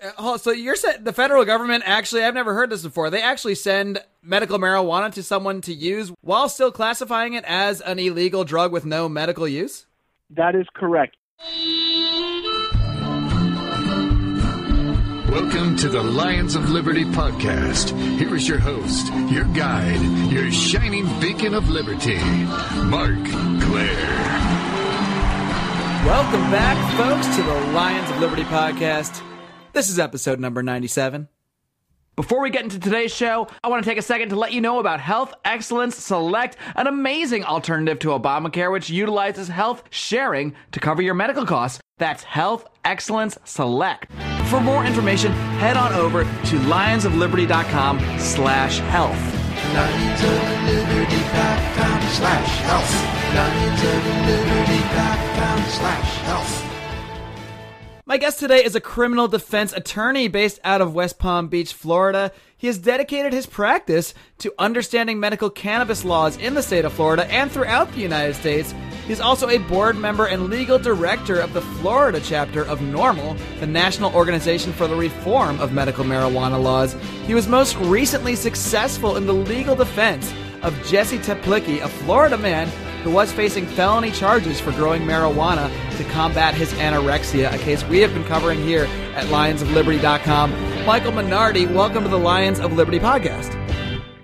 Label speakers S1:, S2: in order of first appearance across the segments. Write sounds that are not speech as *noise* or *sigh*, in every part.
S1: Uh, so you're saying the federal government actually, I've never heard this before. They actually send medical marijuana to someone to use while still classifying it as an illegal drug with no medical use?
S2: That is correct.
S3: Welcome to the Lions of Liberty podcast. Here is your host, your guide, your shining beacon of liberty, Marc Clair.
S1: Welcome back, folks, to the Lions of Liberty podcast. This is episode number 97. Before we get into today's show, I want to take a second to let you know about Health Excellence Select, an amazing alternative to Obamacare, which utilizes health sharing to cover your medical costs. That's Health Excellence Select. For more information, head on over to lionsofliberty.com slash health.
S4: Lionsofliberty.com slash health. Lionsofliberty.com slash health.
S1: My guest today is a criminal defense attorney based out of West Palm Beach, Florida. He has dedicated his practice to understanding medical cannabis laws in the state of Florida and throughout the United States. He's also a board member and legal director of the Florida chapter of NORML, the National Organization for the Reform of Medical Marijuana Laws. He was most recently successful in the legal defense of Jesse Teplicki, a Florida man who was facing felony charges for growing marijuana to combat his anorexia, a case we have been covering here at lionsofliberty.com. Michael Minardi, welcome to the Lions of Liberty podcast.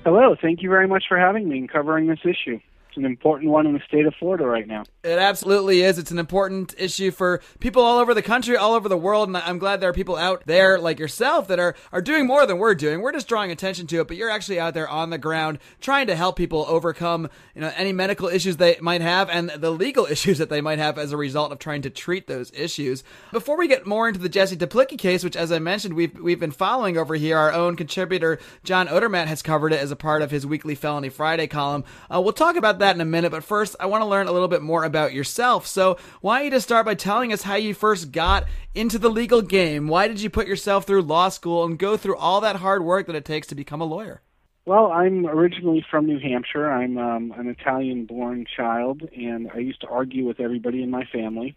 S2: Hello, thank you very much for having me and covering this issue an important one in the state of Florida right now.
S1: It absolutely is. It's an important issue for people all over the country, all over the world, and I'm glad there are people out there like yourself that are are doing more than we're doing. We're just drawing attention to it, but you're actually out there on the ground trying to help people overcome, you know, any medical issues they might have and the legal *laughs* issues that they might have as a result of trying to treat those issues. Before we get more into the Jesse Teplicki case, which as I mentioned, we've we've been following over here, our own contributor John Odermatt has covered it as a part of his weekly Felony Friday column. Uh, we'll talk about that that in a minute, but first, I want to learn a little bit more about yourself. So, why don't you just start by telling us how you first got into the legal game? Why did you put yourself through law school and go through all that hard work that it takes to become a lawyer?
S2: Well, I'm originally from New Hampshire. I'm um, an Italian-born child, and I used to argue with everybody in my family.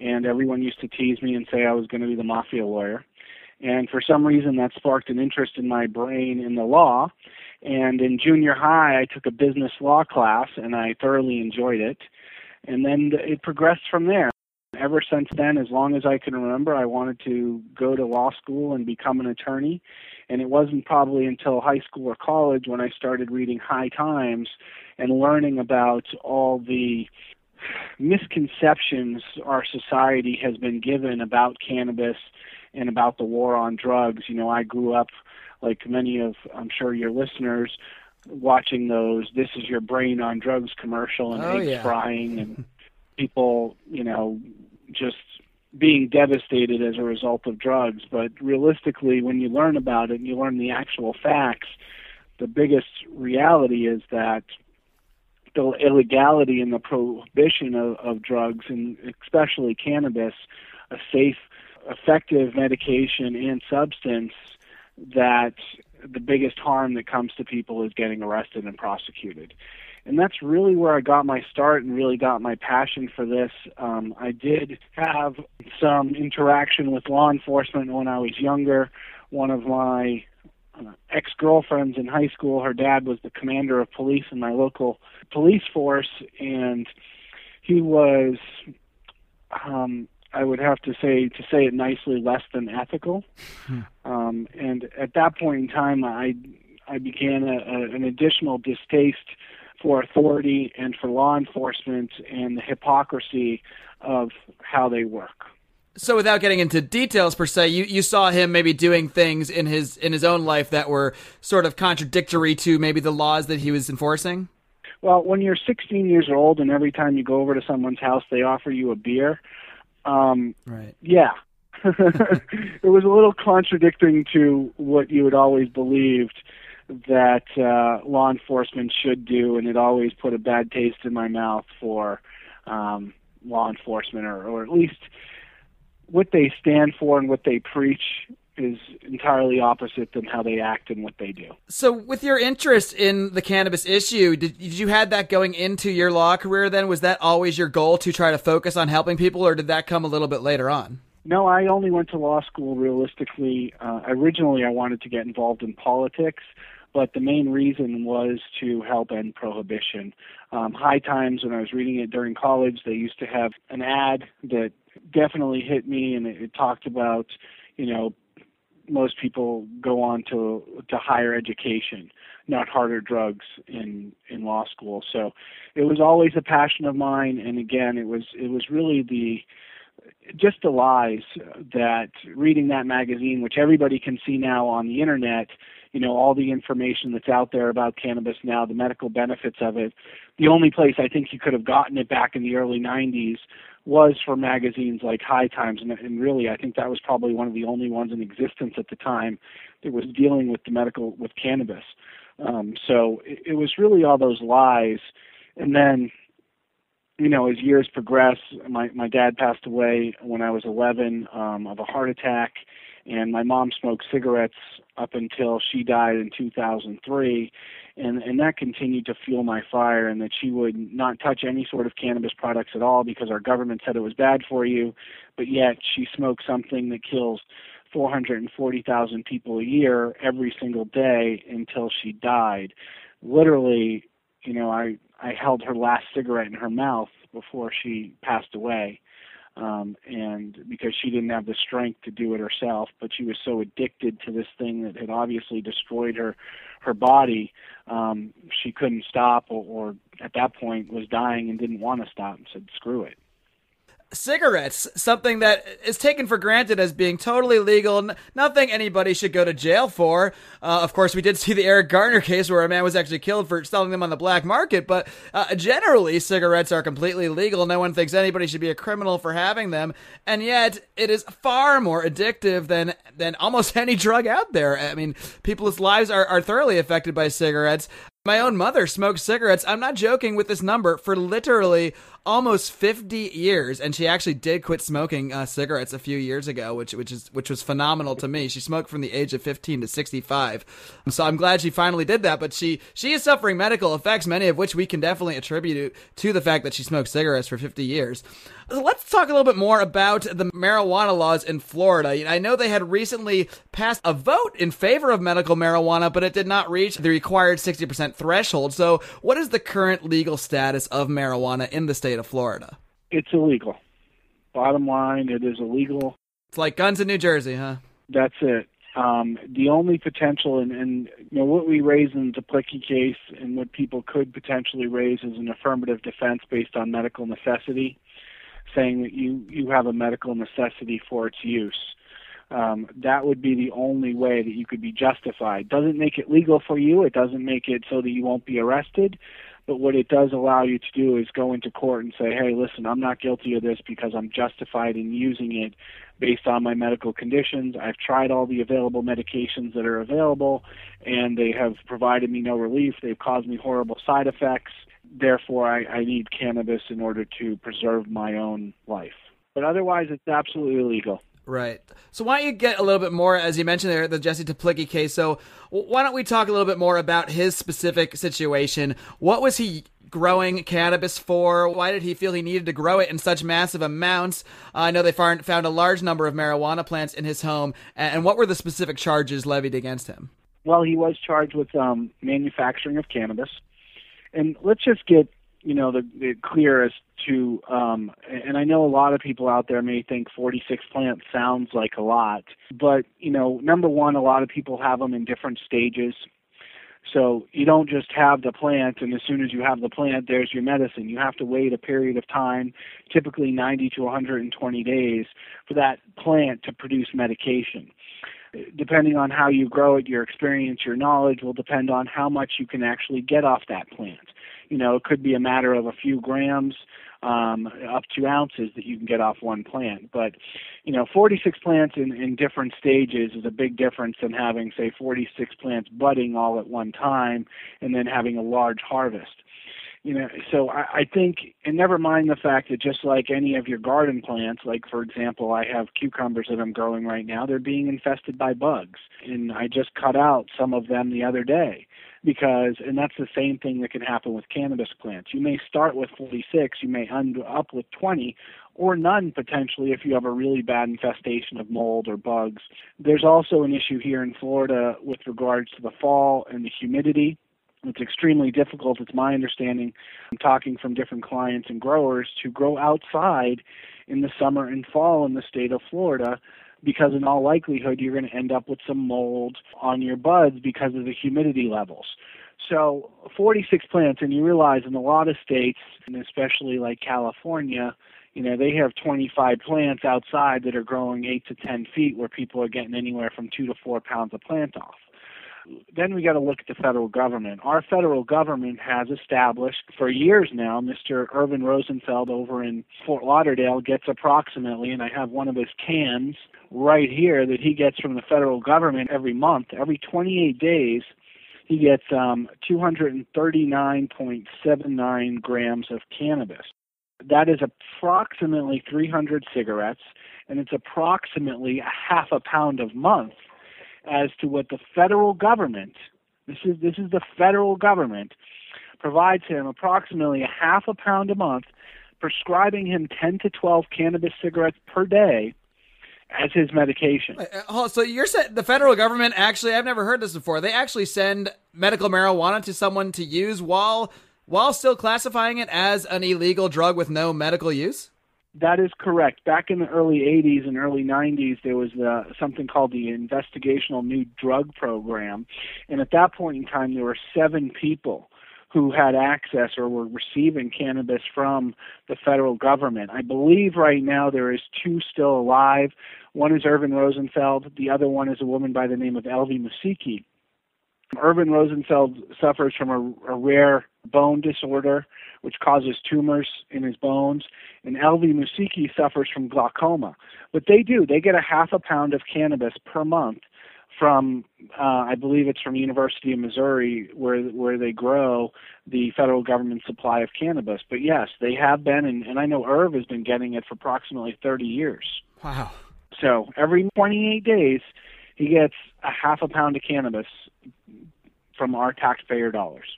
S2: And everyone used to tease me and say I was going to be the mafia lawyer. And for some reason, that sparked an interest in my brain in the law. And in junior high, I took a business law class and I thoroughly enjoyed it. And then it progressed from there. Ever since then, as long as I can remember, I wanted to go to law school and become an attorney. And it wasn't probably until high school or college when I started reading High Times and learning about all the misconceptions our society has been given about cannabis and about the war on drugs. You know, I grew up like many of I'm sure your listeners watching those this is your brain on drugs commercial and
S1: oh,
S2: eggs
S1: yeah.
S2: frying and *laughs* people, you know, just being devastated as a result of drugs. But realistically, when you learn about it and you learn the actual facts, the biggest reality is that the illegality and the prohibition of, of drugs, and especially cannabis, a safe, effective medication and substance that the biggest harm that comes to people is getting arrested and prosecuted. And that's really where I got my start and really got my passion for this. Um, I did have some interaction with law enforcement when I was younger. One of my uh, ex girlfriends in high school, her dad was the commander of police in my local police force, and he was um, I would have to say, to say it nicely, less than ethical. Hmm. Um, and at that point in time, I I began a, a, an additional distaste for authority and for law enforcement and the hypocrisy of how they work.
S1: So, without getting into details per se, you, you saw him maybe doing things in his in his own life that were sort of contradictory to maybe the laws that he was enforcing.
S2: Well, when you're 16 years old and every time you go over to someone's house, they offer you a beer um,
S1: right.
S2: Yeah. *laughs* it was a little contradicting to what you had always believed that uh, law enforcement should do, and it always put a bad taste in my mouth for um, law enforcement, or, or at least what they stand for and what they preach is entirely opposite than how they act and what they do.
S1: So, with your interest in the cannabis issue, did, did you had that going into your law career? Then was that always your goal to try to focus on helping people, or did that come a little bit later on?
S2: No, I only went to law school realistically. Uh, originally, I wanted to get involved in politics, but the main reason was to help end prohibition. Um, High Times, when I was reading it during college, they used to have an ad that definitely hit me, and it, it talked about, you know, most people go on to to higher education, not harder drugs in in law school. So it was always a passion of mine, and again, it was it was really the just the lies that reading that magazine, which everybody can see now on the internet, you know, all the information that's out there about cannabis now, the medical benefits of it. The only place I think you could have gotten it back in the early 90s was for magazines like High Times, and, and really, I think that was probably one of the only ones in existence at the time that was dealing with the medical with cannabis. Um, so it, it was really all those lies, and then you know, as years progress, my my dad passed away when I was 11 um, of a heart attack, and my mom smoked cigarettes up until she died in 2003, and and that continued to fuel my fire, and that she would not touch any sort of cannabis products at all because our government said it was bad for you, but yet she smoked something that kills 440,000 people a year every single day until she died. Literally, you know, I I held her last cigarette in her mouth before she passed away. Um, and because she didn't have the strength to do it herself, but she was so addicted to this thing that had obviously destroyed her her body, um, she couldn't stop, or, or at that point was dying and didn't want to stop, and said, "Screw it."
S1: Cigarettes, something that is taken for granted as being totally legal, nothing anybody should go to jail for. Uh, of course, we did *laughs* see the Eric Garner case where a man was actually killed for selling them on the black market, but uh, generally, cigarettes are completely legal. No one thinks anybody should be a criminal for having them, and yet it is far more addictive than than almost *laughs* any drug out there. I mean, people's lives are, are thoroughly affected by cigarettes. My own mother smoked cigarettes. I'm not joking with this number for literally almost 50 years, and she actually did quit smoking uh, cigarettes a few years ago, which which is which was phenomenal to me. She smoked from the age of 15 to 65, so I'm glad she finally did that. But she she is suffering medical effects, many of which we can definitely attribute to the fact that she smoked cigarettes for 50 years. Let's talk a little bit more about the marijuana laws in Florida. I know they had recently passed a vote in favor of medical marijuana, but it did not reach the required 60% threshold. So, what is the current legal status of marijuana in the state of Florida?
S2: It's illegal. Bottom line, it is illegal.
S1: It's like guns in New Jersey, huh?
S2: That's it. Um, the only potential, and, and you know what we raise in the Plicky case, and what people could potentially raise is an affirmative defense based on medical necessity saying that you you have a medical necessity for its use. Um, that would be the only way that you could be justified. Doesn't make it legal for you. It doesn't make it so that you won't be arrested. But what it does allow you to do is go into court and say, hey, listen, I'm not guilty of this because I'm justified in using it based on my medical conditions. I've tried all the available medications that are available, and they have provided me no relief. They've caused me horrible side effects therefore I, I need cannabis in order to preserve my own life. But otherwise, it's absolutely illegal.
S1: Right. So why don't you get a little bit more, as you mentioned there, the Jesse Teplicki case. So why don't we talk a little bit more about his specific situation? What was he growing cannabis for? Why did he feel he needed to grow it in such massive amounts? Uh, I know they found, found a large number of marijuana plants in his home. And what were the specific charges levied against him?
S2: Well, he was charged with um, manufacturing of cannabis and let's just get you know the, the clear as to um and I know a lot of people out there may think 46 plants sounds like a lot but you know number one a lot of people have them in different stages. So you don't just have the plant and as soon as you have the plant there's your medicine. You have to wait a period of time typically 90 to 120 days for that plant to produce medication depending on how you grow it, your experience, your knowledge will depend on how much you can actually get off that plant. You know, it could be a matter of a few grams um, up to ounces that you can get off one plant. But, you know, 46 plants in, in different stages is a big difference than having, say, 46 plants budding all at one time and then having a large harvest. You know so I, I think and never mind the fact that just like any of your garden plants like for example i have cucumbers that i'm growing right now they're being infested by bugs. And i just cut out some of them the other day because and that's the same thing that can happen with cannabis plants. You may start with 46 you may end up with 20 or none potentially if you have a really bad infestation of mold or bugs. There's also an issue here in florida with regards to the fall and the humidity it's extremely difficult, it's my understanding, I'm talking from different clients and growers, to grow outside in the summer and fall in the state of Florida because, in all likelihood, you're going to end up with some mold on your buds because of the humidity levels. So, 46 plants, and you realize in a lot of states, and especially like California, you know, they have 25 plants outside that are growing 8 to 10 feet where people are getting anywhere from 2 to 4 pounds of plant off then we got to look at the federal government. Our federal government has established for years now, Mr. Irvin Rosenfeld over in Fort Lauderdale gets approximately, and I have one of his cans right here that he gets from the federal government every month, every 28 days. He gets um, 239.79 grams of cannabis. That is approximately 300 cigarettes, and it's approximately a half a pound of month as to what the federal government this is this is the federal government provides him approximately a half a pound a month prescribing him 10 to 12 cannabis cigarettes per day as his medication.
S1: Uh, so you're saying the federal government actually I've never heard this before. They actually send medical marijuana to someone to use while while still classifying it as an illegal drug with no medical use?
S2: That is correct. Back in the early 80s and early 90s, there was uh, something called the Investigational New Drug Program. And at that point in time, there were seven people who had access or were receiving cannabis from the federal government. I believe right now there is two still alive. One is Irvin Rosenfeld. The other one is a woman by the name of Elvy Musikka. Irvin Rosenfeld suffers from a, a rare bone disorder which causes tumors in his bones, and Elvy Musikka suffers from glaucoma. What they do, they get a half a pound of cannabis per month from uh, I believe it's from University of Missouri where where they grow the federal government supply of cannabis. But yes, they have been, and, and I know Irv has been getting it for approximately 30 years.
S1: Wow.
S2: So every 28 days, he gets a half a pound of cannabis from our taxpayer dollars.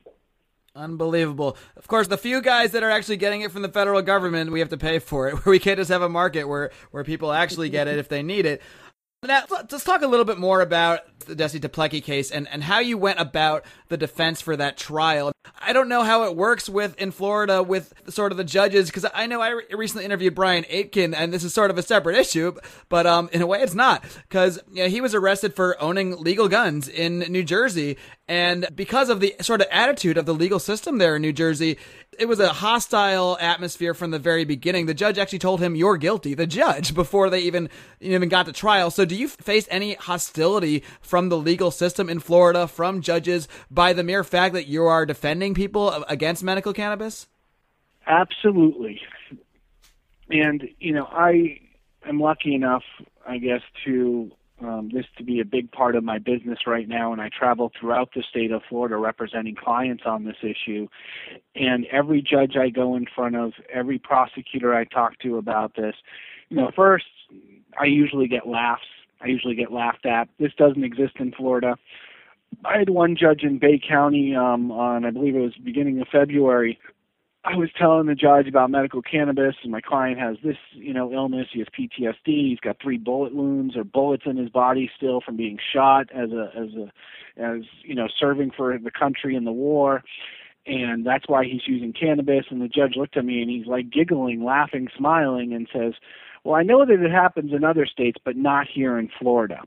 S1: Unbelievable. Of course, the few guys that are actually getting it from the federal government, we have to pay for it. Where *laughs* we can't just have a market where, where people actually get it if they need it. Now, let's talk a little bit more about the Jesse Teplicki case and, and how you went about the defense for that trial. I don't know how it works with in Florida with sort of the judges because I know I re- recently interviewed Brian Aitken and this is sort of a separate issue, but um, in a way it's not because you know, he was arrested for owning legal guns in New Jersey and because of the sort of attitude of the legal system there in New Jersey, it was a hostile atmosphere from the very beginning. The judge actually told him, "You're guilty." The judge *laughs* before they even even got to trial. So, do you face any hostility from the legal system in Florida from judges by the mere fact that you are defending people against medical cannabis?
S2: Absolutely. And you know, I am lucky enough, I guess, to um, this to be a big part of my business right now, and I travel throughout the state of Florida representing clients on this issue. And every judge I go in front of, every prosecutor I talk to about this, you know, first I usually get laughs. I usually get laughed at. This doesn't exist in Florida. I had one judge in Bay County um, on, I believe it was beginning of February, I was telling the judge about medical cannabis, and my client has this, you know, illness. He has PTSD. He's got three bullet wounds or bullets in his body still from being shot as a as a as you know serving for the country in the war, and that's why he's using cannabis. And the judge looked at me and he's like giggling, laughing, smiling, and says, "Well, I know that it happens in other states, but not here in Florida."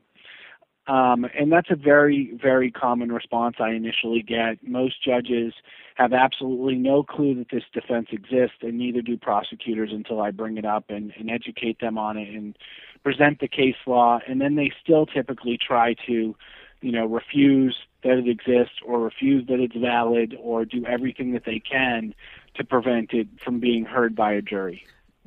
S2: Um, and that's a very, very common response I initially get. Most judges have absolutely no clue that this defense exists, and neither do prosecutors until I bring it up and, and educate them on it and present the case law. And then they still typically try to, you know, refuse that it exists or refuse that it's valid or do everything that they can to prevent it from being heard by a jury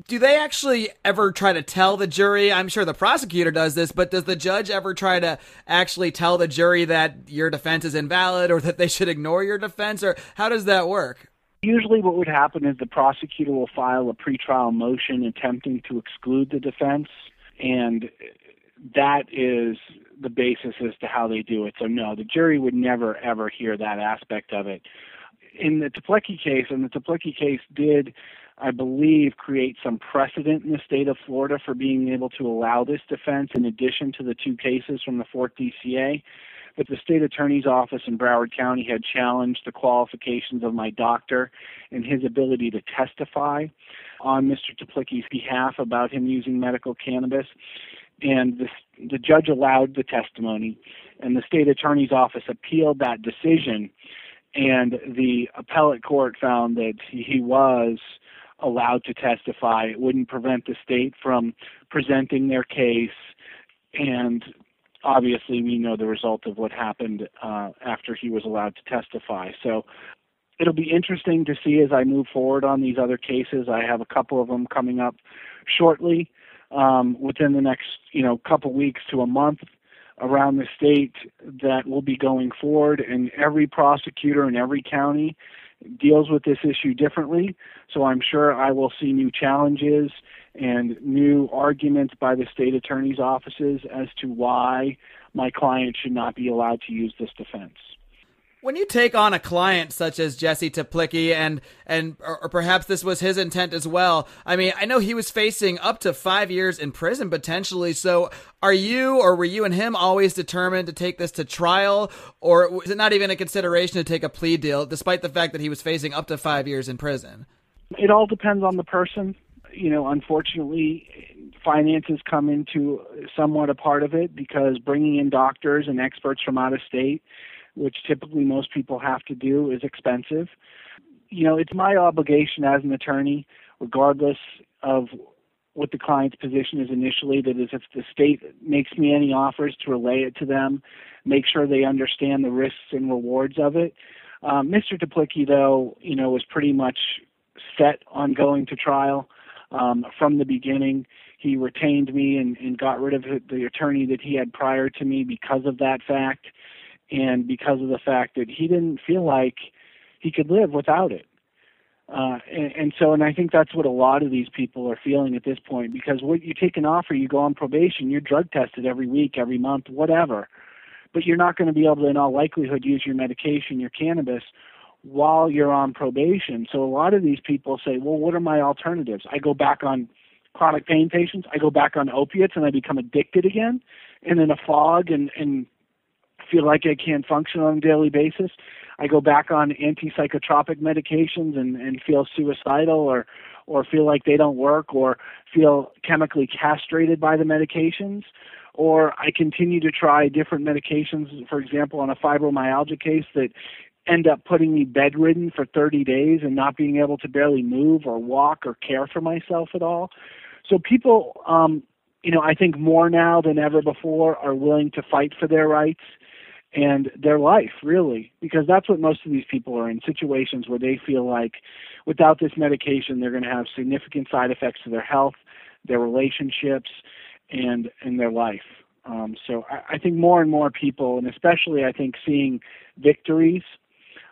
S1: do they actually ever try to tell the jury? I'm sure the prosecutor does this, but does the judge ever try to actually tell the jury that your defense is invalid or that they should ignore your defense or how does that work?
S2: Usually, what would happen is the prosecutor will file a pretrial motion attempting to exclude the defense, and that is the basis as to how they do it. So, no, the jury would never, ever hear that aspect of it. In the Teplicki case, and the Teplicki case did, I believe, create some precedent in the state of Florida for being able to allow this defense in addition to the two cases from the 4th DCA. But the state attorney's office in Broward County had challenged the qualifications of my doctor and his ability to testify on Mr. Teplicki's behalf about him using medical cannabis and the, the judge allowed the testimony, and the state attorney's office appealed that decision, and the appellate court found that he was allowed to testify. It wouldn't prevent the state from presenting their case, and obviously we know the result of what happened uh, after he was allowed to testify. So it'll be interesting to see as I move forward on these other cases. I have a couple of them coming up shortly um, within the next you know couple weeks to a month around the state that will be going forward, and every prosecutor in every county deals with this issue differently. So I'm sure I will see new challenges and new arguments by the state attorney's offices as to why my client should not be allowed to use this defense.
S1: When you take on a client such as Jesse Teplicki, and and or, perhaps this was his intent as well. I mean, I know he was facing up to five years in prison potentially. So, are you or were you and him always determined to take this to trial, or was it not even a consideration to take a plea deal, despite the fact that he was facing up to five years in prison?
S2: It all depends on the person. You know, unfortunately, finances come into somewhat a part of it because bringing in doctors and experts from out of state which typically most people have to do, is expensive. You know, it's my obligation as an attorney, regardless of what the client's position is initially, that is if the state makes me any offers to relay it to them, make sure they understand the risks and rewards of it. Um, Mr. Teplicki, though, you know, was pretty much set on going to trial um, from the beginning. He retained me and, and got rid of the attorney that he had prior to me because of that fact and because of the fact that he didn't feel like he could live without it. Uh, and, and so, and I think that's what a lot of these people are feeling at this point because what you take an offer, you go on probation, you're drug tested every week, every month, whatever, but you're not going to be able to, in all likelihood, use your medication, your cannabis, while you're on probation. So a lot of these people say, well, what are my alternatives? I go back on chronic pain patients, I go back on opiates, and I become addicted again, and in a fog and and feel like I can't function on a daily basis. I go back on antipsychotropic medications and, and feel suicidal or or feel like they don't work or feel chemically castrated by the medications. Or I continue to try different medications for example on a fibromyalgia case that end up putting me bedridden for 30 days and not being able to barely move or walk or care for myself at all. So people um you know I think more now than ever before are willing to fight for their rights and their life really because that's what most of these people are in situations where they feel like without this medication they're going to have significant side effects to their health their relationships and in their life. Um, so I, I think more and more people and especially i think seeing victories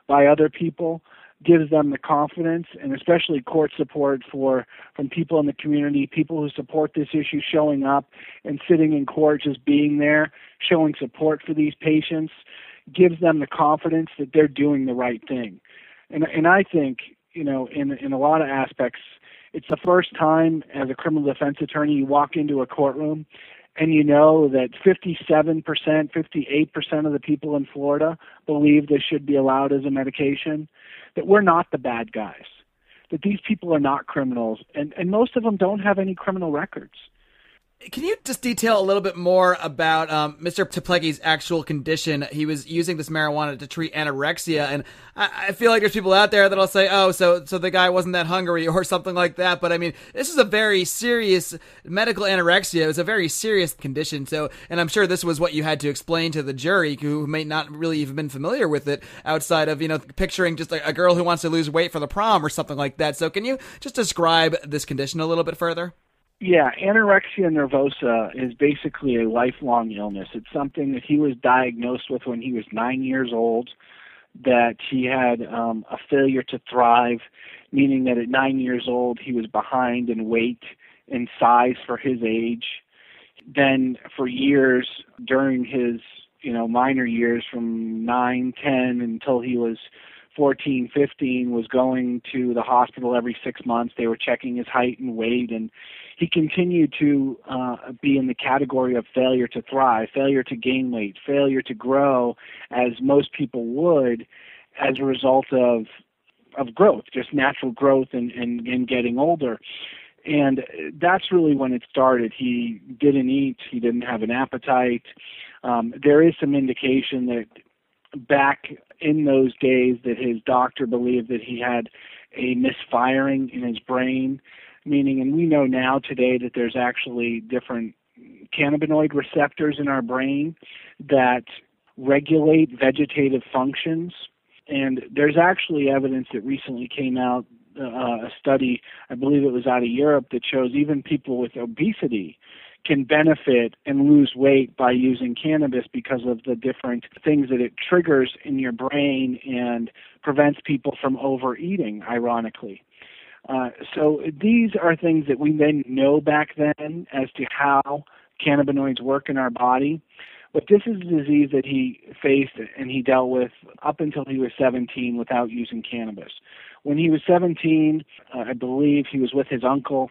S2: by other people gives them the confidence and especially court support for from people in the community, people who support this issue showing up and sitting in court just being there, showing support for these patients gives them the confidence that they're doing the right thing. And and I think, you know, in in a lot of aspects it's the first time as a criminal defense attorney you walk into a courtroom and you know that 57%, 58% of the people in Florida believe this should be allowed as a medication that we're not the bad guys, that these people are not criminals, and, and most of them don't have any criminal records.
S1: Can you just detail a little bit more about um, Mr. Teplicki's actual condition? He was using this marijuana to treat anorexia, and I, I, feel like there's people out there that'll say, "Oh, so so the guy wasn't that hungry" *laughs* or something like that. But I mean, this is a very serious medical anorexia. It's a very serious condition. So, and I'm sure this was what you had to explain to the jury, who may not really even been familiar with it, outside of you know picturing just a, a girl who wants to lose weight for the prom or something like that. So, can you just describe this condition a little bit further?
S2: Yeah, anorexia nervosa is basically a lifelong illness. It's something that he was diagnosed with when he was nine years old. that he had um, a failure to thrive, meaning that at nine years old he was behind in weight and size for his age. Then for years during his you know minor years from nine, ten until he was 14, 15 was going to the hospital every six months. They were checking his height and weight, and he continued to uh, be in the category of failure to thrive, failure to gain weight, failure to grow, as most people would, as a result of of growth, just natural growth and, and, and getting older. And that's really when it started. He didn't eat. He didn't have an appetite. Um, there is some indication that back in those days that his doctor believed that he had a misfiring in his brain, meaning, and we know now today that there's actually different cannabinoid receptors in our brain that regulate vegetative functions. And there's actually evidence that recently came out, uh, a study, I believe it was out of Europe, that shows even people with obesity can benefit and lose weight by using cannabis because of the different things that it triggers in your brain and prevents people from overeating, ironically. Uh, so these are things that we didn't know back then as to how cannabinoids work in our body. But this is a disease that he faced and he dealt with up until he was 17 without using cannabis. When he was 17, uh, I believe he was with his uncle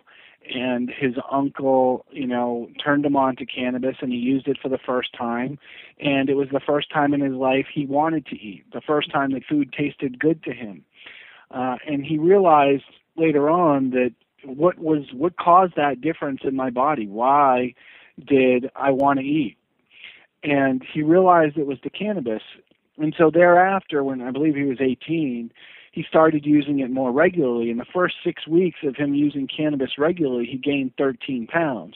S2: and his uncle, you know, turned him on to cannabis and he used it for the first time. And it was the first time in his life he wanted to eat, the first time that food tasted good to him. Uh, and he realized later on that what was what caused that difference in my body? Why did I want to eat? And he realized it was the cannabis. And so thereafter, when I believe he was 18, he started using it more regularly. In the first six weeks of him using cannabis regularly, he gained 13 pounds.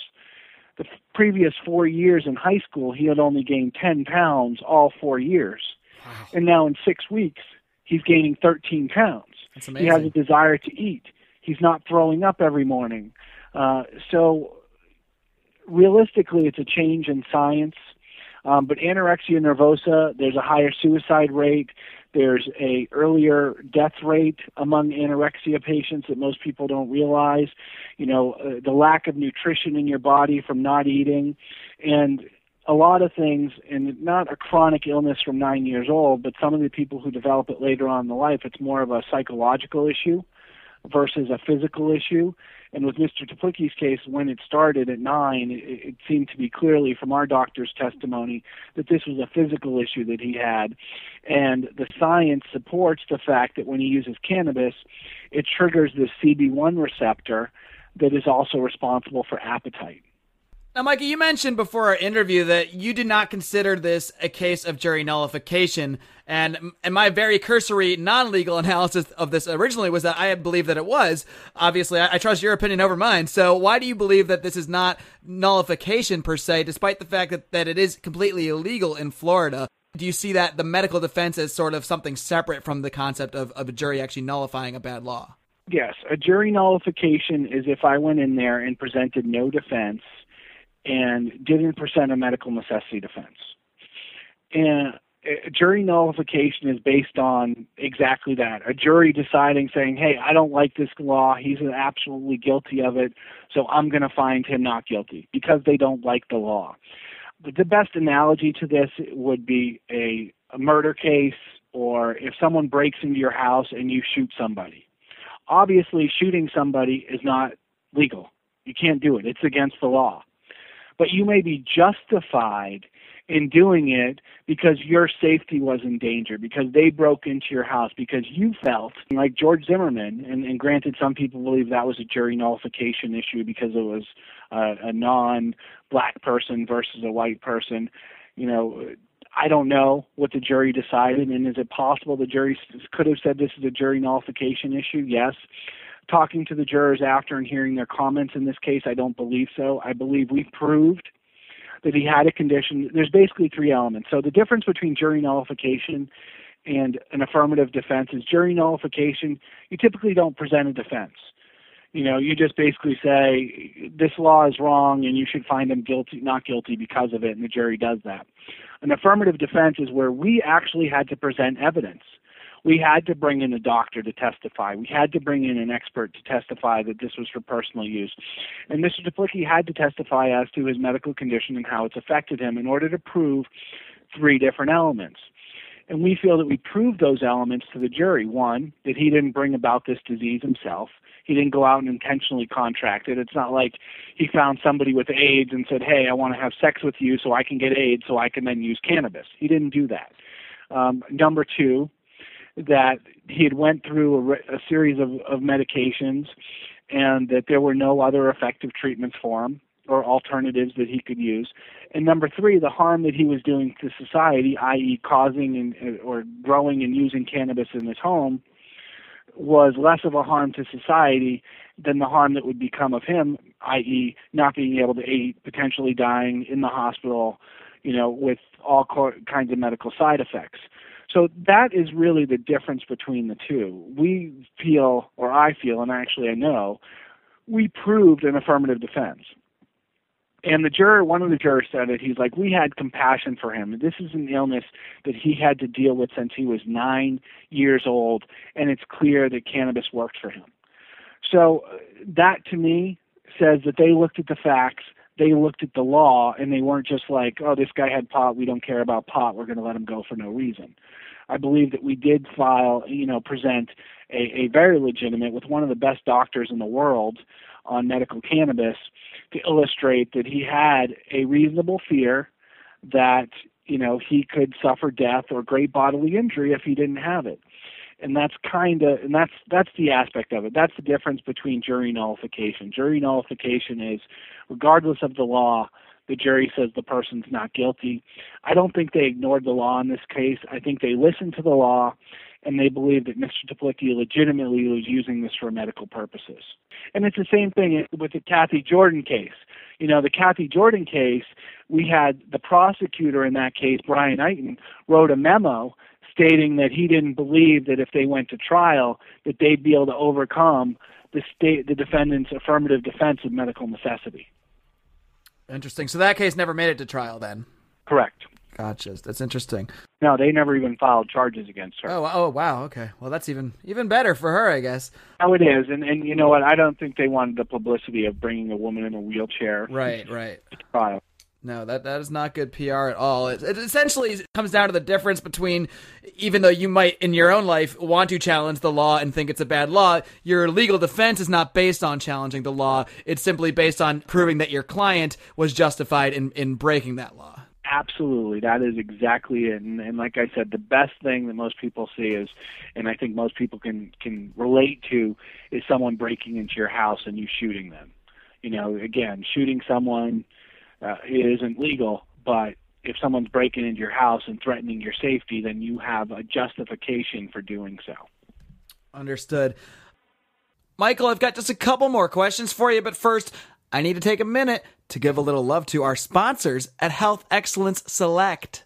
S2: The f- previous four years in high school, he had only gained 10 pounds all four years. Wow. And now in six weeks, he's gaining 13 pounds. He has a desire to eat. He's not throwing up every morning. Uh, so, realistically, it's a change in science. Um, but anorexia nervosa, there's a higher suicide rate. There's a earlier death rate among anorexia patients that most people don't realize. You know, uh, the lack of nutrition in your body from not eating, and a lot of things, and not a chronic illness from nine years old, but some of the people who develop it later on in life, it's more of a psychological issue versus a physical issue. And with Mr. Teplicki's case, when it started at nine, it, it seemed to be clearly from our doctor's testimony that this was a physical issue that he had. And the science supports the fact that when he uses cannabis, it triggers the CB1 receptor that is also responsible for appetite.
S1: Now, Mikey, you mentioned before our interview that you did not consider this a case of jury nullification, and and my very cursory non-legal *laughs* analysis of this originally was that I believe that it was. Obviously, I, I, trust your opinion over mine. So, why do you believe that this is not nullification per se, despite the fact that, that it is completely illegal in Florida? Do you see that the medical defense as sort of something separate from the concept of, of a jury actually nullifying a bad law?
S2: Yes, a jury nullification is if I went in there and presented no defense and didn't present a medical necessity defense. And a jury nullification is based on exactly that. A jury deciding, saying, hey, I don't like this law. He's absolutely guilty of it, so I'm going to find him not guilty because they don't like the law. But the best analogy to this would be a, a murder case or if someone breaks into your house and you shoot somebody. Obviously, shooting somebody is not legal. You can't do it, it's against the law but you may be justified in doing it because your safety was in danger, because they broke into your house, because you felt like George Zimmerman, and, and granted, some people believe that was a jury nullification issue because it was uh, a non black person versus a white person. You know, I don't know what the jury decided, and is it possible the jury could have said this is a jury nullification issue? Yes talking to the jurors after and hearing their comments in this case, I don't believe so. I believe we've proved that he had a condition. There's basically three elements. So the difference between jury nullification and an affirmative defense is jury nullification, you typically don't present a defense. You know, you just basically say this law is wrong and you should find him guilty, not guilty because of it, and the jury does that. An affirmative defense is where we actually had to present evidence. We had to bring in a doctor to testify. We had to bring in an expert to testify that this was for personal use. And Mr. Teplicki had to testify as to his medical condition and how it's affected him in order to prove three different elements. And we feel that we proved those elements to the jury. One, that he didn't bring about this disease himself. He didn't go out and intentionally contract it. It's not like he found somebody with AIDS and said, "Hey, I want to have sex with you so I can get AIDS so I can then use cannabis." He didn't do that. Um, number two, that he had went through a, a series of, of medications and that there were no other effective treatments for him or alternatives that he could use. And number three, the harm that he was doing to society, i.e., causing and, uh, or growing and using cannabis in his home, was less of a harm to society than the harm that would become of him, i.e., not being able to eat, potentially dying in the hospital, you know, with all co- kinds of medical side effects. So that is really the difference between the two. We feel, or I feel, and actually I know, we proved an affirmative defense. And the juror, one of the jurors said it. He's like, we had compassion for him. This is an illness that he had to deal with since he was nine years old, and it's clear that cannabis worked for him. So uh, that to me says that they looked at the facts, they looked at the law, and they weren't just like, oh, this guy had pot, we don't care about pot, we're going to let him go for no reason. I believe that we did file, you know, present a, a very legitimate with one of the best doctors in the world on medical cannabis to illustrate that he had a reasonable fear that you know he could suffer death or great bodily injury if he didn't have it and that's kind of and that's that's the aspect of it that's the difference between jury nullification jury nullification is regardless of the law the jury says the person's not guilty i don't think they ignored the law in this case i think they listened to the law and they believe that Mr. Teplicki legitimately was using this for medical purposes. And it's the same thing with the Cathy Jordan case. You know, the Cathy Jordan case, we had the prosecutor in that case, Brian Eiten, wrote a memo stating that he didn't believe that if they went to trial that they'd be able to overcome the state the defendant's affirmative defense of medical necessity.
S1: Interesting. So that case never made it to trial then.
S2: Correct.
S1: Gotcha. That's interesting.
S2: No, they never even filed charges against her.
S1: Oh, oh, wow. Okay. Well, that's even even better for her, I guess.
S2: Oh, it is, and and you know what? I don't think they wanted the publicity of bringing a woman in a wheelchair.
S1: Right, right.
S2: To trial.
S1: No, that that is not good PR at all. It, it essentially comes down to the difference between, even though you might in your own life want to challenge the law and think it's a bad law, your legal defense is not based on challenging the law. It's simply based on proving that your client was justified in in breaking that law.
S2: Absolutely, that is exactly it. And, and like I said, the best thing that most people see is, and I think most people can can relate to, is someone breaking into your house and you shooting them. You know, again, shooting someone uh, isn't legal, but if someone's breaking into your house and threatening your safety, then you have a justification for doing so.
S1: Understood. Michael, I've got just a couple more questions for you, but first, I need to take a minute to give a little love to our sponsors at Health Excellence Select.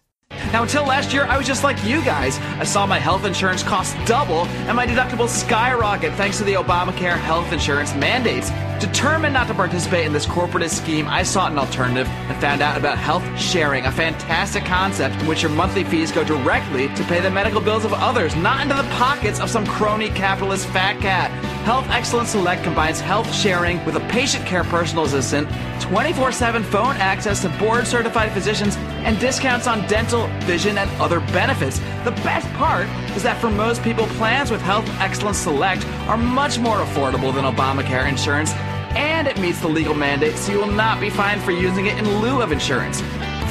S1: Now, until last year, I was just like you guys. I saw my health insurance cost double and my deductible skyrocket thanks to the Obamacare health insurance mandates. Determined not to participate in this corporatist scheme, I sought an alternative and found out about health sharing, a fantastic concept in which your monthly fees go directly to pay the medical bills of others, not into the pockets of some crony capitalist fat cat. Health Excellence Select combines health sharing with a patient care personal assistant, 24 7 phone access to board certified physicians, and discounts on dental, vision, and other benefits. The best part is that for most people, plans with Health Excellence Select are much more affordable than Obamacare insurance and it meets the legal mandate, so you will not be fined for using it in lieu of insurance.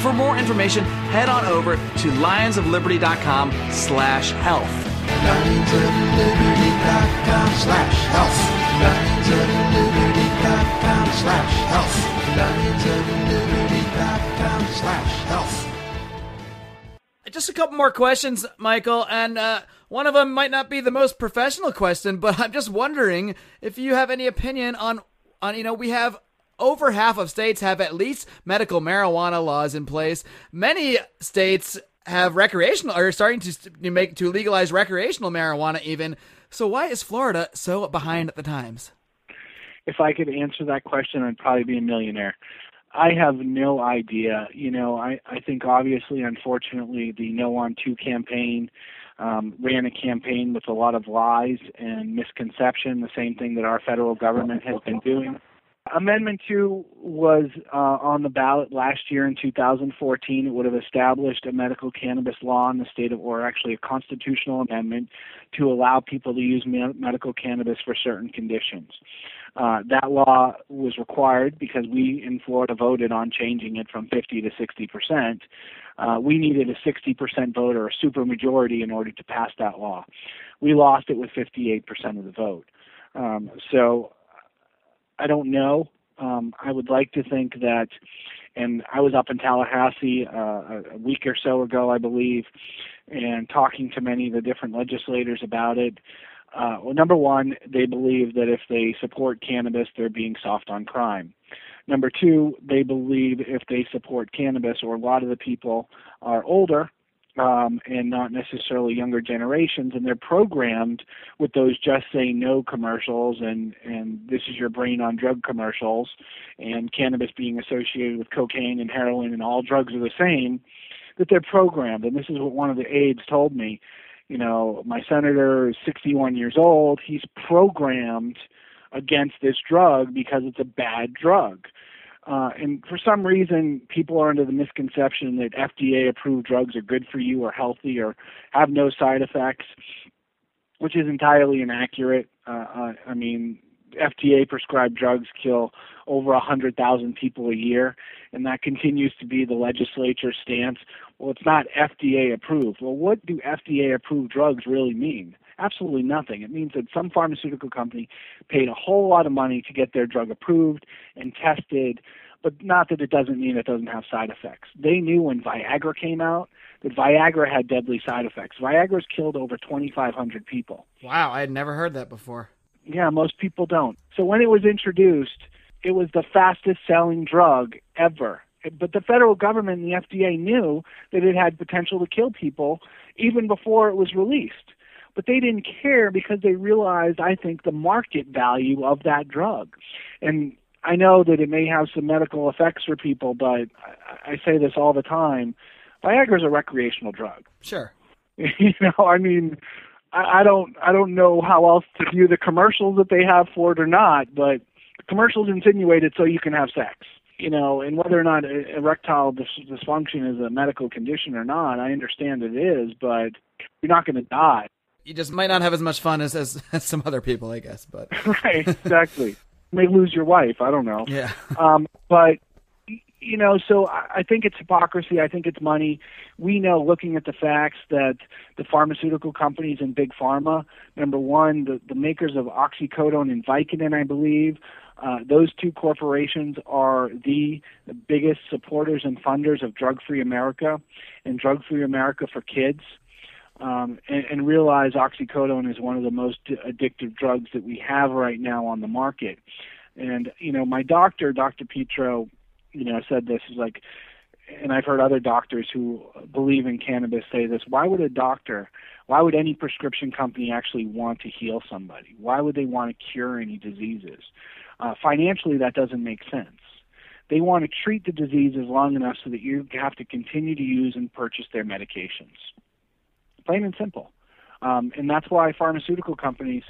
S1: For more information, head on over to lionsofliberty.com slash health.
S4: Lionsofliberty.com slash health. Lionsofliberty.com slash health. Lionsofliberty.com slash health.
S1: Just a couple more questions, Michael, and uh, one of them might not be the most professional question, but I'm just wondering if you have any opinion on on you know we have over half of states have at least medical marijuana laws in place. Many states have recreational are starting to make to legalize recreational marijuana even. So why is Florida so behind the times?
S2: If I could answer that question, I'd probably be a millionaire. I have no idea. You know, I, I think obviously, unfortunately, the No on Two campaign um, ran a campaign with a lot of lies and misconception, the same thing that our federal government has been doing. Amendment 2 was uh, on the ballot last year in 2014. It would have established a medical cannabis law in the state of, or actually a constitutional amendment to allow people to use me- medical cannabis for certain conditions. Uh, that law was required because we in Florida voted on changing it from 50 to 60 percent. Uh, we needed a 60 percent vote or a supermajority in order to pass that law. We lost it with 58 percent of the vote. Um, so I don't know. Um, I would like to think that, and I was up in Tallahassee uh, a week or so ago, I believe, and talking to many of the different legislators about it. Uh, well, number one, they believe that if they support cannabis, they're being soft on crime. Number two, they believe if they support cannabis, or a lot of the people are older, um, and not necessarily younger generations, and they're programmed with those just say no commercials and and this is your brain on drug commercials, and cannabis being associated with cocaine and heroin and all drugs are the same, that they're programmed, and this is what one of the aides told me. You know, my senator is 61 years old. He's programmed against this drug because it's a bad drug. Uh, and for some reason, people are under the misconception that FDA approved drugs are good for you or healthy or have no side effects, which is entirely inaccurate. Uh, uh, I mean, FDA prescribed drugs kill over 100,000 people a year, and that continues to be the legislature's stance. Well, it's not FDA approved. Well, what do FDA approved drugs really mean? Absolutely nothing. It means that some pharmaceutical company paid a whole lot of money to get their drug approved and tested, but not that it doesn't mean it doesn't have side effects. They knew when Viagra came out that Viagra had deadly side effects. Viagra's killed over 2,500 people.
S1: Wow, I had never heard that before.
S2: Yeah, most people don't. So when it was introduced, it was the fastest selling drug ever. But the federal government and the FDA knew that it had potential to kill people even before it was released but they didn't care because they realized, I think, the market value of that drug. And I know that it may have some medical effects for people, but I, I say this all the time: Viagra is a recreational drug.
S1: Sure. *laughs*
S2: you know, I mean, I, I don't, I don't know how else to view the commercials that they have for it or not, but the commercials insinuate it so you can have sex you know, and whether or not erectile dysfunction is a medical condition or not, I understand it is, but you're not going to die
S1: you just might not have as much fun as, as, *laughs* as some other people, I guess. But *laughs*
S2: right, exactly. you may lose your wife. I don't know.
S1: Yeah. *laughs*
S2: Um, but you know, so I think it's hypocrisy. I think it's money. We know, looking at the facts, that the pharmaceutical companies and big pharma, number one, the, the makers of oxycodone and Vicodin, I believe, uh, those two corporations are the biggest supporters and funders of Drug Free America and Drug Free America for Kids um, and, and realize oxycodone is one of the most addictive drugs that we have right now on the market. And you know, my doctor, Dr. Petro, you know, said this is like, and I've heard other doctors who believe in cannabis say this. Why would a doctor, why would any prescription company actually want to heal somebody? Why would they want to cure any diseases? Uh, financially, that doesn't make sense. They want to treat the diseases long enough so that you have to continue to use and purchase their medications plain and simple. Um, and that's why pharmaceutical companies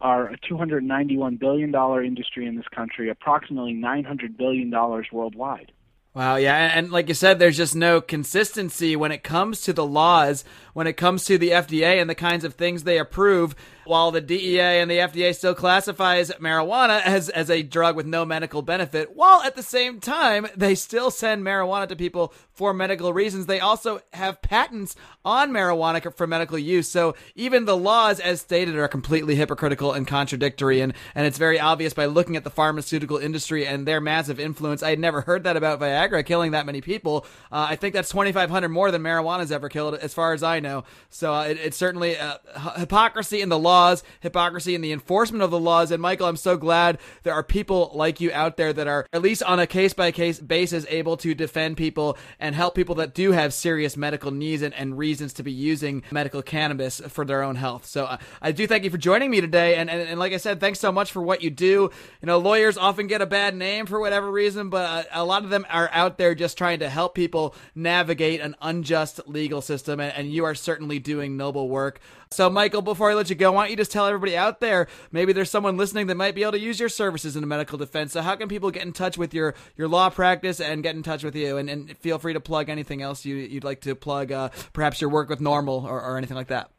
S2: are a $291 billion industry in this country, approximately $900 billion worldwide.
S1: Wow, yeah, and like you said, there's just no consistency when it comes to the laws, when it comes to the FDA and the kinds of things they approve while the DEA and the FDA still classifies marijuana as, as a drug with no medical benefit, while at the same time they still send marijuana to people for medical reasons. They also have patents on marijuana for medical use. So even the laws, as stated, are completely hypocritical and contradictory. And, and it's very obvious by looking at the pharmaceutical industry and their massive influence. I had never heard that about Viagra killing that many people. Uh, I think that's 2,500 more than marijuana's ever killed, as far as I know. So uh, it, it's certainly uh, hypocrisy in the law laws, hypocrisy in the enforcement of the laws. And Michael, I'm so glad there are people like you out there that are at least on a case by case basis able to defend people and help people that do have serious medical needs and, and reasons to be using medical cannabis for their own health. So uh, I do thank you for joining me today. And, and, and like I said, thanks so much for what you do. You know, lawyers often get a bad name for whatever reason, but uh, a lot of them are out there just trying to help people navigate an unjust legal system. And, and you are certainly doing noble work. So, Michael, before I let you go, why don't you just tell everybody out there, maybe there's someone listening that might be able to use your services in a medical defense. So, how can people get in touch with your, your law practice and get in touch with you? And, and feel free to plug anything else you, you'd like to plug, uh, perhaps your work with NORML or, or anything like that.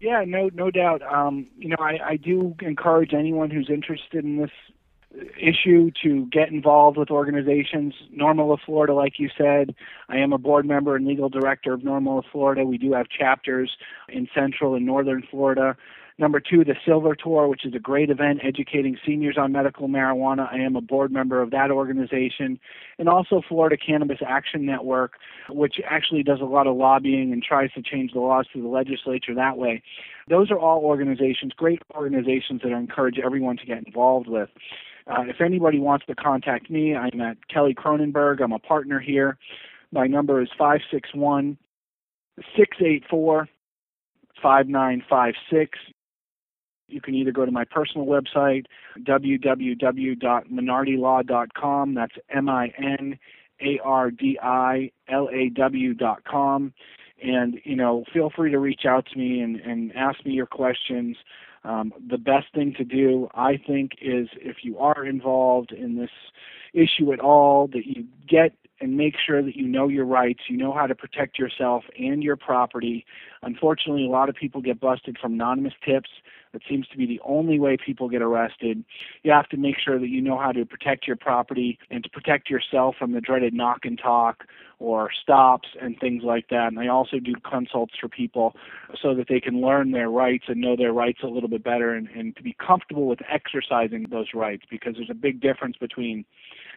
S2: Yeah, no, no doubt. Um, you know, I, I do encourage anyone who's interested in this issue to get involved with organizations. NORML of Florida, like you said, I am a board member and legal director of NORML of Florida. We do have chapters in Central and Northern Florida. Number two, the Silver Tour, which is a great event educating seniors on medical marijuana. I am a board member of that organization. And also Florida Cannabis Action Network, which actually does a lot of lobbying and tries to change the laws through the legislature that way. Those are all organizations, great organizations that I encourage everyone to get involved with. Uh, if anybody wants to contact me, I'm at Kelley Kronenberg. I'm a partner here. My number is 561 684 5956. You can either go to my personal website, www.minardilaw.com. That's M I N A R D I L A W.com. And, you know, feel free to reach out to me and, and ask me your questions. Um, the best thing to do, I think, is if you are involved in this issue at all, that you get and make sure that you know your rights, you know how to protect yourself and your property. Unfortunately, a lot of people get busted from anonymous tips. That seems to be the only way people get arrested. You have to make sure that you know how to protect your property and to protect yourself from the dreaded knock and talk or stops and things like that. And I also do consults for people so that they can learn their rights and know their rights a little bit better and, and to be comfortable with exercising those rights because there's a big difference between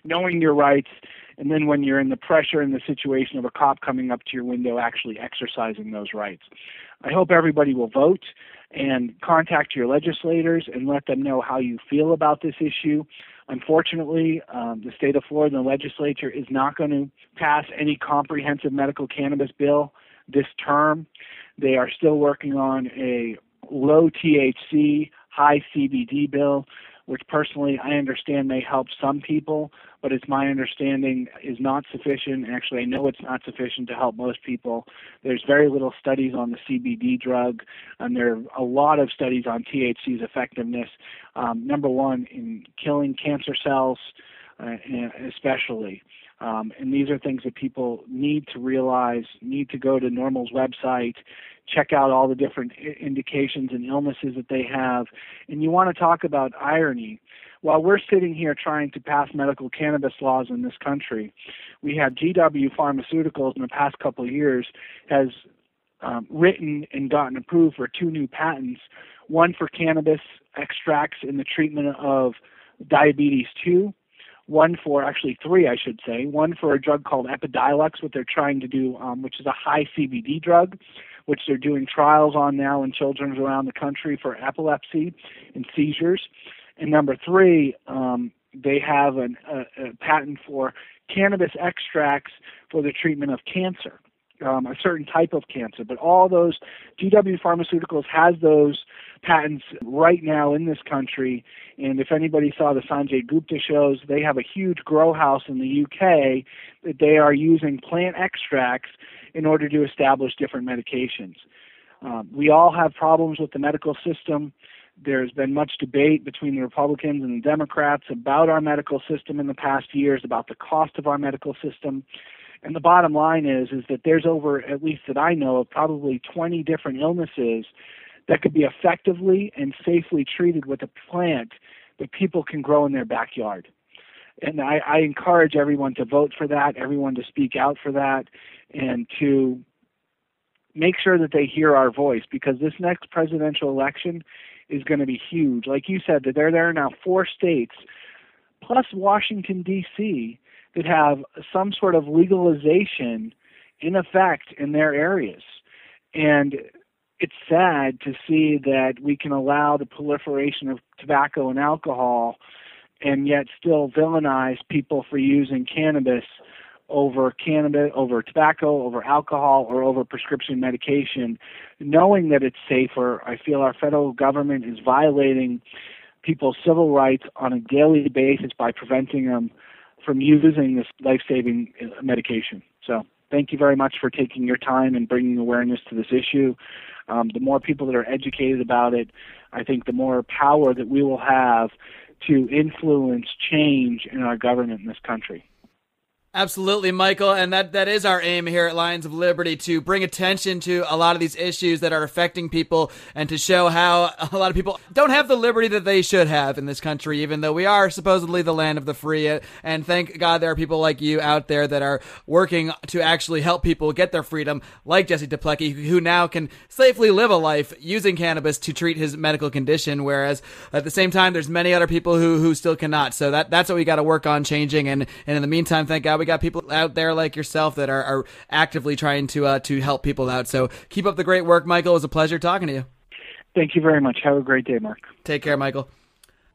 S2: knowing your rights and then when you're in the pressure and the situation of a cop coming up to your window actually exercising those rights. I hope everybody will vote and contact your legislators and let them know how you feel about this issue. Unfortunately, um, the state of Florida and the legislature is not going to pass any comprehensive medical cannabis bill this term. They are still working on a low THC, high CBD bill which personally I understand may help some people, but it's my understanding is not sufficient. Actually, I know it's not sufficient to help most people. There's very little studies on the CBD drug, and there are a lot of studies on THC's effectiveness. Um, number one, in killing cancer cells, uh, especially. Um, and these are things that people need to realize, need to go to NORML's website, check out all the different indications and illnesses that they have. And you want to talk about irony. While we're sitting here trying to pass medical cannabis laws in this country, we have GW Pharmaceuticals in the past couple of years has um, written and gotten approved for two new patents, one for cannabis extracts in the treatment of diabetes 2 one for actually three, I should say. One for a drug called Epidiolex, what they're trying to do, um, which is a high CBD drug, which they're doing trials on now in children around the country for epilepsy and seizures. And number three, um, they have an, a, a patent for cannabis extracts for the treatment of cancer um, a certain type of cancer. But all those, GW Pharmaceuticals has those patents right now in this country. And if anybody saw the Sanjay Gupta shows, they have a huge grow house in the UK that they are using plant extracts in order to establish different medications. Um, we all have problems with the medical system. There's been much debate between the Republicans and the Democrats about our medical system in the past years, about the cost of our medical system. And the bottom line is is that there's over at least that I know of probably 20 different illnesses that could be effectively and safely treated with a plant that people can grow in their backyard. And I, I encourage everyone to vote for that, everyone to speak out for that, and to make sure that they hear our voice because this next presidential election is going to be huge. Like you said, that there there are now four states plus Washington D.C that have some sort of legalization in effect in their areas. And it's sad to see that we can allow the proliferation of tobacco and alcohol and yet still villainize people for using cannabis over cannabis, over tobacco, over alcohol, or over prescription medication, knowing that it's safer. I feel our federal government is violating people's civil rights on a daily basis by preventing them from using this life-saving uh, medication. So, thank you very much for taking your time and bringing awareness to this issue. Um, the more people that are educated about it, I think the more power that we will have to influence change in our government in this country.
S1: Absolutely, Michael, and that that is our aim here at Lions of Liberty to bring attention to a lot of these issues that are affecting people and to show how a lot of people don't have the liberty that they should have in this country even though we are supposedly the land of the free and thank God there are people like you out there that are working to actually help people get their freedom like Jesse Teplicki who now can safely live a life using cannabis to treat his medical condition whereas at the same time there's many other people who who still cannot. So that that's what we got to work on changing and and in the meantime thank God we got people out there like yourself that are, are actively trying to uh, to help people out. So keep up the great work, Michael. It was a pleasure talking to you.
S2: Thank you very much. Have a great day, Marc.
S1: Take care, Michael.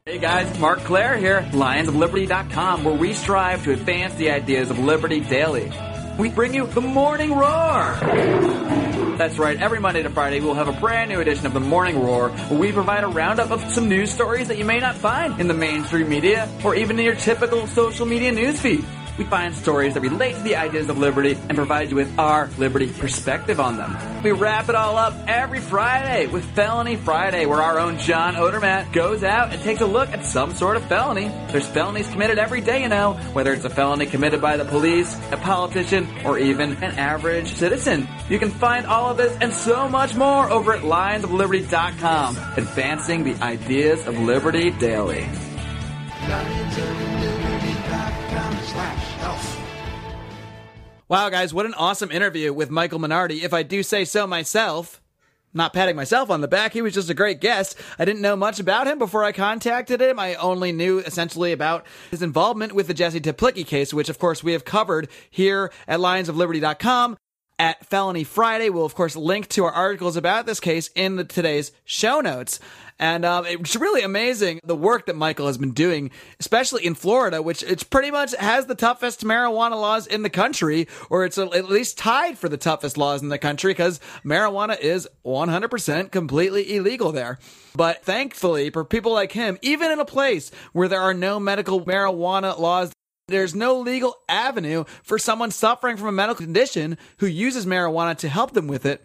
S5: Hey guys, Marc Clair here, lionsofliberty.com, where we strive to advance the ideas of liberty daily. We bring you the Morning Roar. That's right, every Monday to Friday we'll have a brand new edition of the Morning Roar, where we provide a roundup of some news stories that you may not find in the mainstream media or even in your typical social media newsfeed. We find stories that relate to the ideas of liberty and provide you with our liberty perspective on them. We wrap it all up every Friday with Felony Friday, where our own John Odermatt goes out and takes a look at some sort of felony. There's felonies committed every day, you know, whether it's a felony committed by the police, a politician, or even an average citizen. You can find all of this and so much more over at lionsofliberty.com, advancing the ideas of liberty daily.
S1: Wow, guys, what an awesome interview with Michael Minardi. If I do say so myself, not patting myself on the back. He was just a great guest. I didn't know much about him before I contacted him. I only knew essentially about his involvement with the Jesse Teplicki case, which of course we have covered here at lionsofliberty.com. At Felony Friday, we'll of course link to our articles about this case in the, today's show notes. And um, it's really amazing the work that Michael has been doing, especially in Florida, which it's pretty much has the toughest marijuana laws in the country, or it's at least tied for the toughest laws in the country because marijuana is 100% completely illegal there. But thankfully, for people like him, even in a place where there are no medical marijuana laws, there's no legal avenue for someone suffering from a medical condition who uses marijuana to help them with it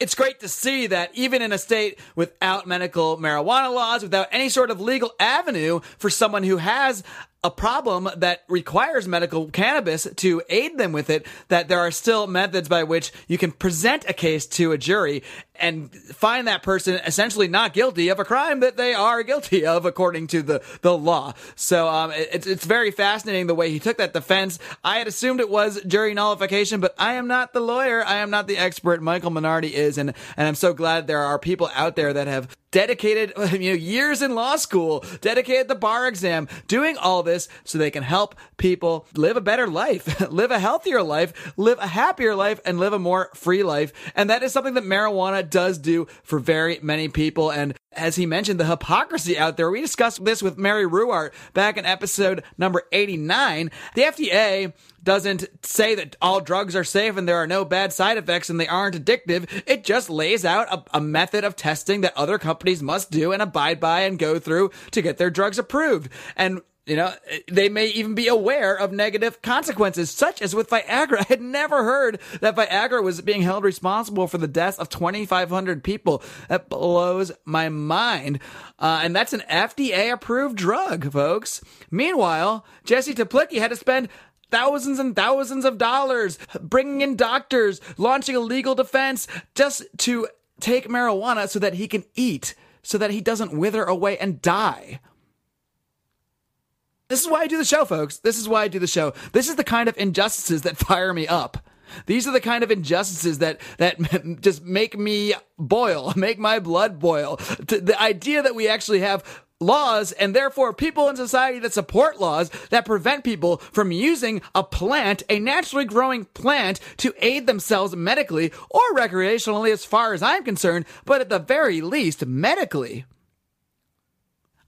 S1: it's great to see that even in a state without medical marijuana laws, without any sort of legal avenue for someone who has a problem that requires medical cannabis to aid them with it, that there are still methods by which you can present a case to a jury and find that person essentially not guilty of a crime that they are guilty of according to the, the law. So um, it's, it's very fascinating the way he took that defense. I had assumed it was jury nullification, but I am not the lawyer. I am not the expert. Michael Minardi is, and, and I'm so glad there are people out there that have dedicated *laughs* you know years in law school dedicated the bar exam doing all this so they can help people live a better life *laughs* live a healthier life live a happier life and live a more free life. And that is something that marijuana does do for very many people. And as he mentioned the hypocrisy out there we discussed this with mary Ruart back in episode number 89 the fda doesn't say that all drugs are safe and there are no bad side effects and they aren't addictive. It just lays out a, a, method of testing that other companies must do and abide by and go through to get their drugs approved. And you know, they may even be aware of negative consequences, such as with Viagra. *laughs* I had never heard that Viagra was being held responsible for the deaths of 2,500 people. That blows my mind. Uh, and that's an FDA approved drug, folks. Meanwhile, Jesse Teplicki had to spend thousands and thousands of dollars, bringing in doctors, launching a legal defense just to take marijuana so that he can eat, so that he doesn't wither away and die. This is why I do the show, folks. This is why I do the show. This is the kind of injustices that *laughs* fire me up. These are the kind of injustices that that *laughs* just make me boil, *laughs* make my blood boil. The idea that we actually have laws and therefore people in society that support laws that prevent people from using a plant, a naturally growing plant, to aid themselves medically or recreationally, as far as I'm concerned, but at the very least, medically.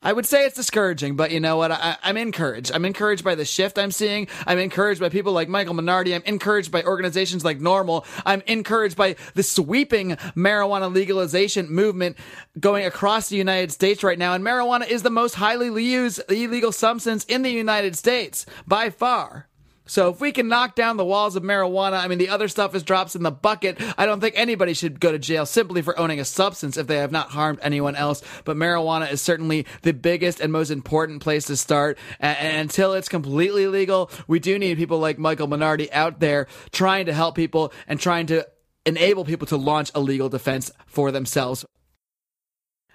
S1: I would say it's discouraging, but you know what? I, am encouraged. I'm encouraged by the shift I'm seeing. I'm encouraged by people like Michael Minardi. I'm encouraged by organizations like NORML. I'm encouraged by the sweeping marijuana legalization movement going across the United States right now. And marijuana is the most highly used illegal substance in the United States by far. So if we can knock down the walls of marijuana, I mean, the other stuff is drops in the bucket. I don't think anybody should go to jail simply for owning a substance if they have not harmed anyone else. But marijuana is certainly the biggest and most important place to start. And, until it's completely legal, we do need people like Michael Minardi out there trying to help people and trying to enable people to launch a legal defense for themselves.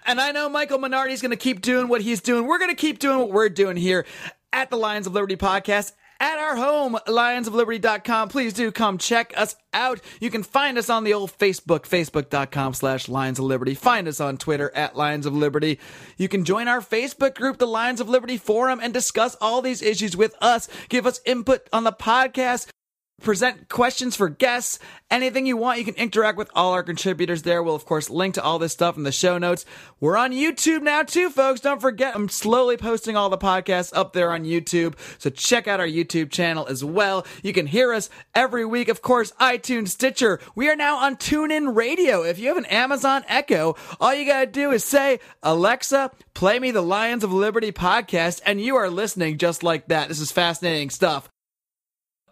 S1: And I know Michael Minardi is going to keep doing what he's doing. We're going to keep doing what we're doing here at the Lions of Liberty podcast at our home, lionsofliberty.com. Please do come check us out. You can find us on the old Facebook, facebook.com slash Lions of Liberty. Find us on Twitter at Lions of Liberty. You can join our Facebook group, the Lions of Liberty Forum, and discuss all these issues with us. Give us input on the podcast present questions for guests, anything you want. You can interact with all our contributors there. We'll, of course, link to all this stuff in the show notes. We're on YouTube now, too, folks. Don't forget, I'm slowly posting all the podcasts up there on YouTube. So check out our YouTube channel as well. You can hear us every week, of course, iTunes, Stitcher. We are now on TuneIn Radio. If you have an Amazon Echo, all you got to do is say, Alexa, play me the Lions of Liberty podcast, and you are listening just like that. This is fascinating stuff.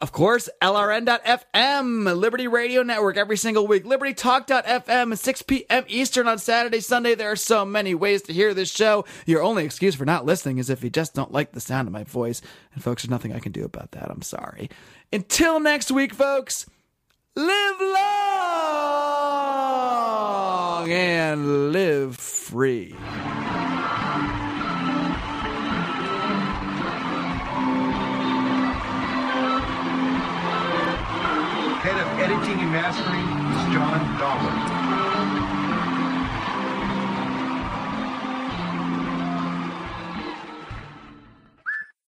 S1: Of course, LRN.FM, Liberty Radio Network, every single week. LibertyTalk.fm, 6 p.m. Eastern on Saturday, Sunday. There are so many ways to hear this show. Your only excuse for not listening is if you just don't like the sound of my voice. And, folks, there's nothing I can do about that. I'm sorry. Until next week, folks, live long and live free.
S6: Editing and mastering is John Dahmer.